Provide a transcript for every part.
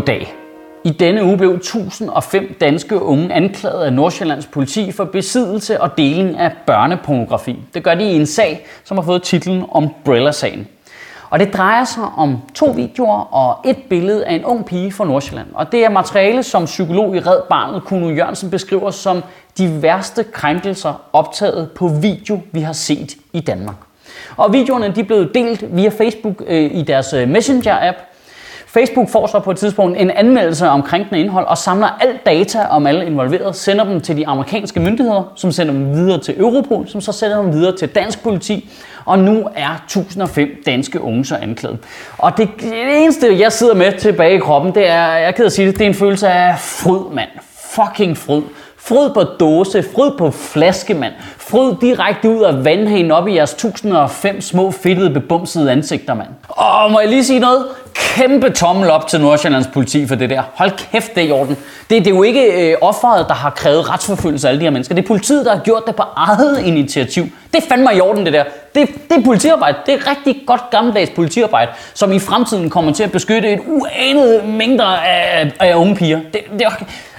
goddag. I denne uge blev 1005 danske unge anklaget af Nordsjællands politi for besiddelse og deling af børnepornografi. Det gør de i en sag, som har fået titlen Umbrella-sagen. Og det drejer sig om to videoer og et billede af en ung pige fra Nordsjælland. Og det er materiale, som psykolog i Red Barnet, Kuno Jørgensen, beskriver som de værste krænkelser optaget på video, vi har set i Danmark. Og videoerne de blev delt via Facebook øh, i deres øh, Messenger-app, Facebook får så på et tidspunkt en anmeldelse om krænkende indhold og samler alt data om alle involverede, sender dem til de amerikanske myndigheder, som sender dem videre til Europol, som så sender dem videre til dansk politi, og nu er 1005 danske unge så anklaget. Og det, det eneste, jeg sidder med tilbage i kroppen, det er, jeg kan sige det, det er en følelse af fryd, mand. Fucking fryd. Fryd på dåse, fryd på flaske, mand. Fryd direkte ud af vandhanen op i jeres 1005 små fedtede bebumsede ansigter, mand. Og må jeg lige sige noget? Kæmpe tommel op til Nordsjællands politi for det der. Hold kæft, det er i orden. Det, det er jo ikke øh, offeret, der har krævet retsforfølgelse af alle de her mennesker. Det er politiet, der har gjort det på eget initiativ. Det er fandme i orden, det der. Det, det er politiarbejde. Det er rigtig godt gammeldags politiarbejde, som i fremtiden kommer til at beskytte et uanet mængder af, af unge piger. Det, det,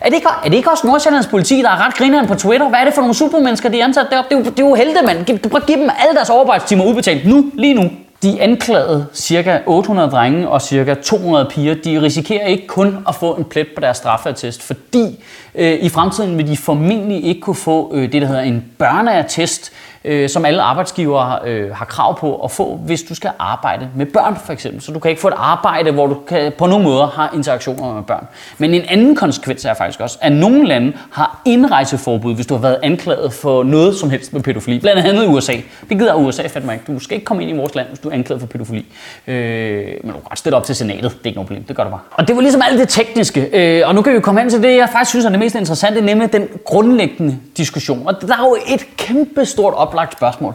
er det, ikke, er det ikke også Nordsjællands politi, der er ret grineren på Twitter? Hvad er det for nogle supermennesker, de er ansat deroppe? Det er jo, det er jo helte, mand. Prøv at give dem alle deres overarbejdstimer udbetalt nu, lige nu. De anklagede ca. 800 drenge og ca. 200 piger, de risikerer ikke kun at få en plet på deres straffeattest, fordi øh, i fremtiden vil de formentlig ikke kunne få øh, det, der hedder en børneattest, øh, som alle arbejdsgivere øh, har krav på at få, hvis du skal arbejde med børn for eksempel. Så du kan ikke få et arbejde, hvor du kan, på nogen måder har interaktioner med børn. Men en anden konsekvens er faktisk også, at nogle lande har indrejseforbud, hvis du har været anklaget for noget som helst med pædofili. Blandt andet i USA. Det gider USA fandme ikke. Du skal ikke komme ind i vores land, hvis du er anklaget for pædofili. Øh, men du kan godt stille op til senatet. Det er ikke noget problem. Det gør du bare. Og det var ligesom alt det tekniske. Øh, og nu kan vi komme hen til det, jeg faktisk synes er det mest interessante, nemlig den grundlæggende diskussion. Og der er jo et kæmpe stort op oplagt spørgsmål.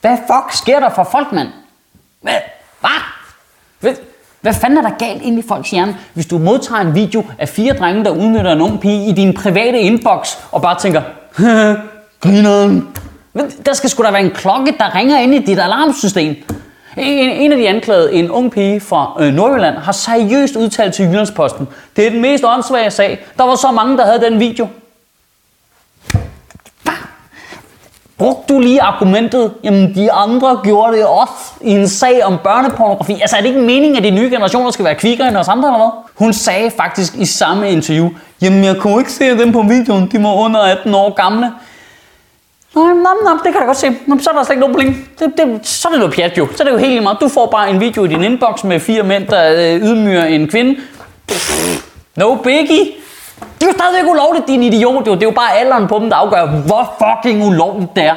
Hvad fuck sker der for folk, mand? Hvad? Hvad? Hvad fanden er der galt ind i folks hjerne, hvis du modtager en video af fire drenge, der udnytter en ung pige i din private inbox, og bare tænker, grineren. Der skal sgu da være en klokke, der ringer ind i dit alarmsystem. En, en af de anklagede, en ung pige fra øh, Nordjylland, har seriøst udtalt til Jyllandsposten. Det er den mest åndssvage sag. Der var så mange, der havde den video. Brugte du lige argumentet, jamen de andre gjorde det også i en sag om børnepornografi? Altså er det ikke meningen, at de nye generationer skal være kvikkere end os andre eller hvad? Hun sagde faktisk i samme interview, jamen jeg kunne ikke se dem på videoen, de var under 18 år gamle. Nå, nå, nå, det kan jeg godt se. Nå, så er der slet ikke noget problem. Det, det, så er det noget pjat jo. Så er det jo helt meget. Du får bare en video i din inbox med fire mænd, der øh, ydmyger en kvinde. No biggie. Det er jo stadigvæk ulovligt, din idiot. Det er jo bare alderen på dem, der afgør, hvor fucking ulovligt det er.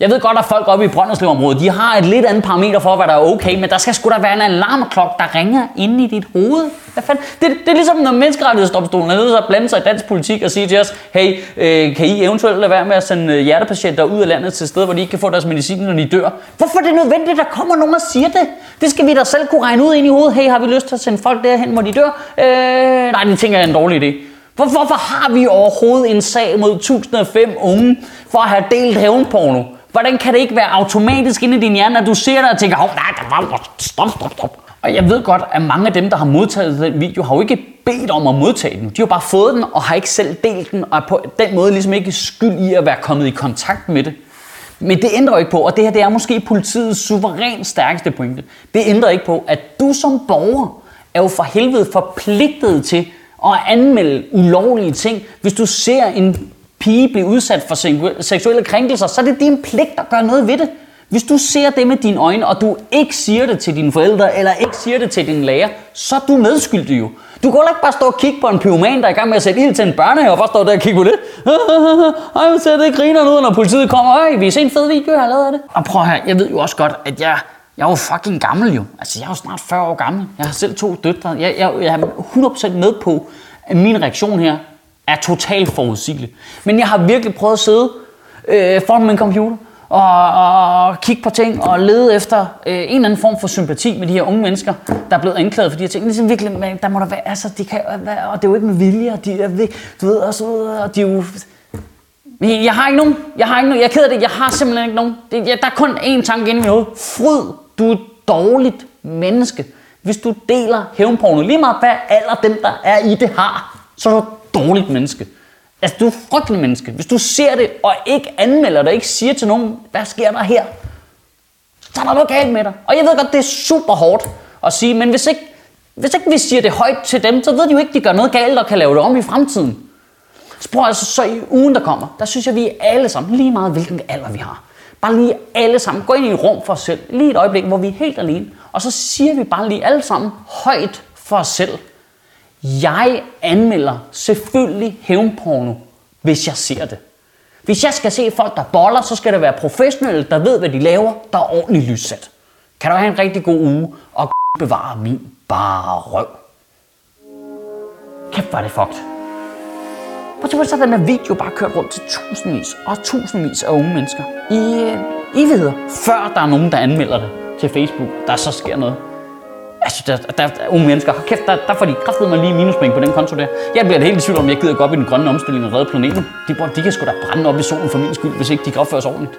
Jeg ved godt, at folk oppe i Brønderslevområdet, de har et lidt andet parameter for, hvad der er okay, men der skal sgu da være en alarmklok, der ringer inde i dit hoved. Hvad fanden? Det, det er ligesom, når menneskerettighedsdomstolen er nødt at blande sig i dansk politik og sige til os, hey, øh, kan I eventuelt lade være med at sende øh, hjertepatienter ud af landet til steder, hvor de ikke kan få deres medicin, når de dør? Hvorfor er det nødvendigt, at der kommer nogen og siger det? Det skal vi da selv kunne regne ud ind i hovedet. Hey, har vi lyst til at sende folk derhen, hvor de dør? Øh, nej, det tænker jeg er en dårlig idé. Hvorfor har vi overhovedet en sag mod 1005 unge for at have delt hævnporno? Hvordan kan det ikke være automatisk inde i din hjerne, at du ser det og tænker, oh, nej, stop, stop, stop. Og jeg ved godt, at mange af dem, der har modtaget den video, har jo ikke bedt om at modtage den. De har bare fået den og har ikke selv delt den, og er på den måde ligesom ikke skyld i at være kommet i kontakt med det. Men det ændrer ikke på, og det her det er måske politiets suverænt stærkeste pointe. Det ændrer ikke på, at du som borger er jo for helvede forpligtet til og anmelde ulovlige ting. Hvis du ser en pige blive udsat for seksuelle krænkelser, så er det din pligt at gøre noget ved det. Hvis du ser det med dine øjne, og du ikke siger det til dine forældre, eller ikke siger det til din lærer, så er du medskyldig jo. Du kan ikke bare stå og kigge på en pyroman, der er i gang med at sætte ild til en børnehave, og bare stå der og kigge på det. Ej, hvor ser det griner ud, når politiet kommer. Øj, vi ser en fed video, jeg har lavet af det. Og prøv her, jeg ved jo også godt, at jeg, jeg er jo fucking gammel jo. Altså, jeg er jo snart 40 år gammel. Jeg har selv to døtre. Jeg, jeg, jeg er 100% med på, at min reaktion her er totalt forudsigelig. Men jeg har virkelig prøvet at sidde øh, foran min computer og, og kigge på ting og lede efter øh, en eller anden form for sympati med de her unge mennesker, der er blevet anklaget for de her ting. Ligesom virkelig, der må der være, altså, de kan, og det er jo ikke med vilje, og de er, du ved, og, så, og de er jo, men jeg har ikke nogen. Jeg har ikke nogen. Jeg er ked af det. Jeg har simpelthen ikke nogen. Det, jeg, der er kun én tanke inde i mit hoved. Fryd, du er et dårligt menneske. Hvis du deler hævnporno, lige meget hvad alder dem, der er i det har, så er du et dårligt menneske. Altså, du er et frygteligt menneske. Hvis du ser det, og ikke anmelder det, ikke siger til nogen, hvad sker der her? Så er der noget galt med dig. Og jeg ved godt, det er super hårdt at sige, men hvis ikke, hvis ikke vi siger det højt til dem, så ved de jo ikke, at de gør noget galt og kan lave det om i fremtiden. Så altså, så i ugen, der kommer, der synes jeg, vi alle sammen, lige meget hvilken alder vi har, bare lige alle sammen, gå ind i et rum for os selv, lige et øjeblik, hvor vi er helt alene, og så siger vi bare lige alle sammen højt for os selv, jeg anmelder selvfølgelig hævnporno, hvis jeg ser det. Hvis jeg skal se folk, der boller, så skal det være professionelle, der ved, hvad de laver, der er ordentligt lyssat. Kan du have en rigtig god uge, og bevare min bare røv. Kæft, var det fucked. Prøv at så den her video bare kørt rundt til tusindvis og tusindvis af unge mennesker i øh, evigheder, før der er nogen, der anmelder det til Facebook, der så sker noget. Altså, der, der, der unge mennesker, kæft, der, der får de kraftedet mig lige minuspenge på den konto der. Jeg bliver det helt i tvivl om, jeg gider gå op i den grønne omstilling og redde planeten. De, de kan sgu da brænde op i solen for min skyld, hvis ikke de kan opføre sig ordentligt.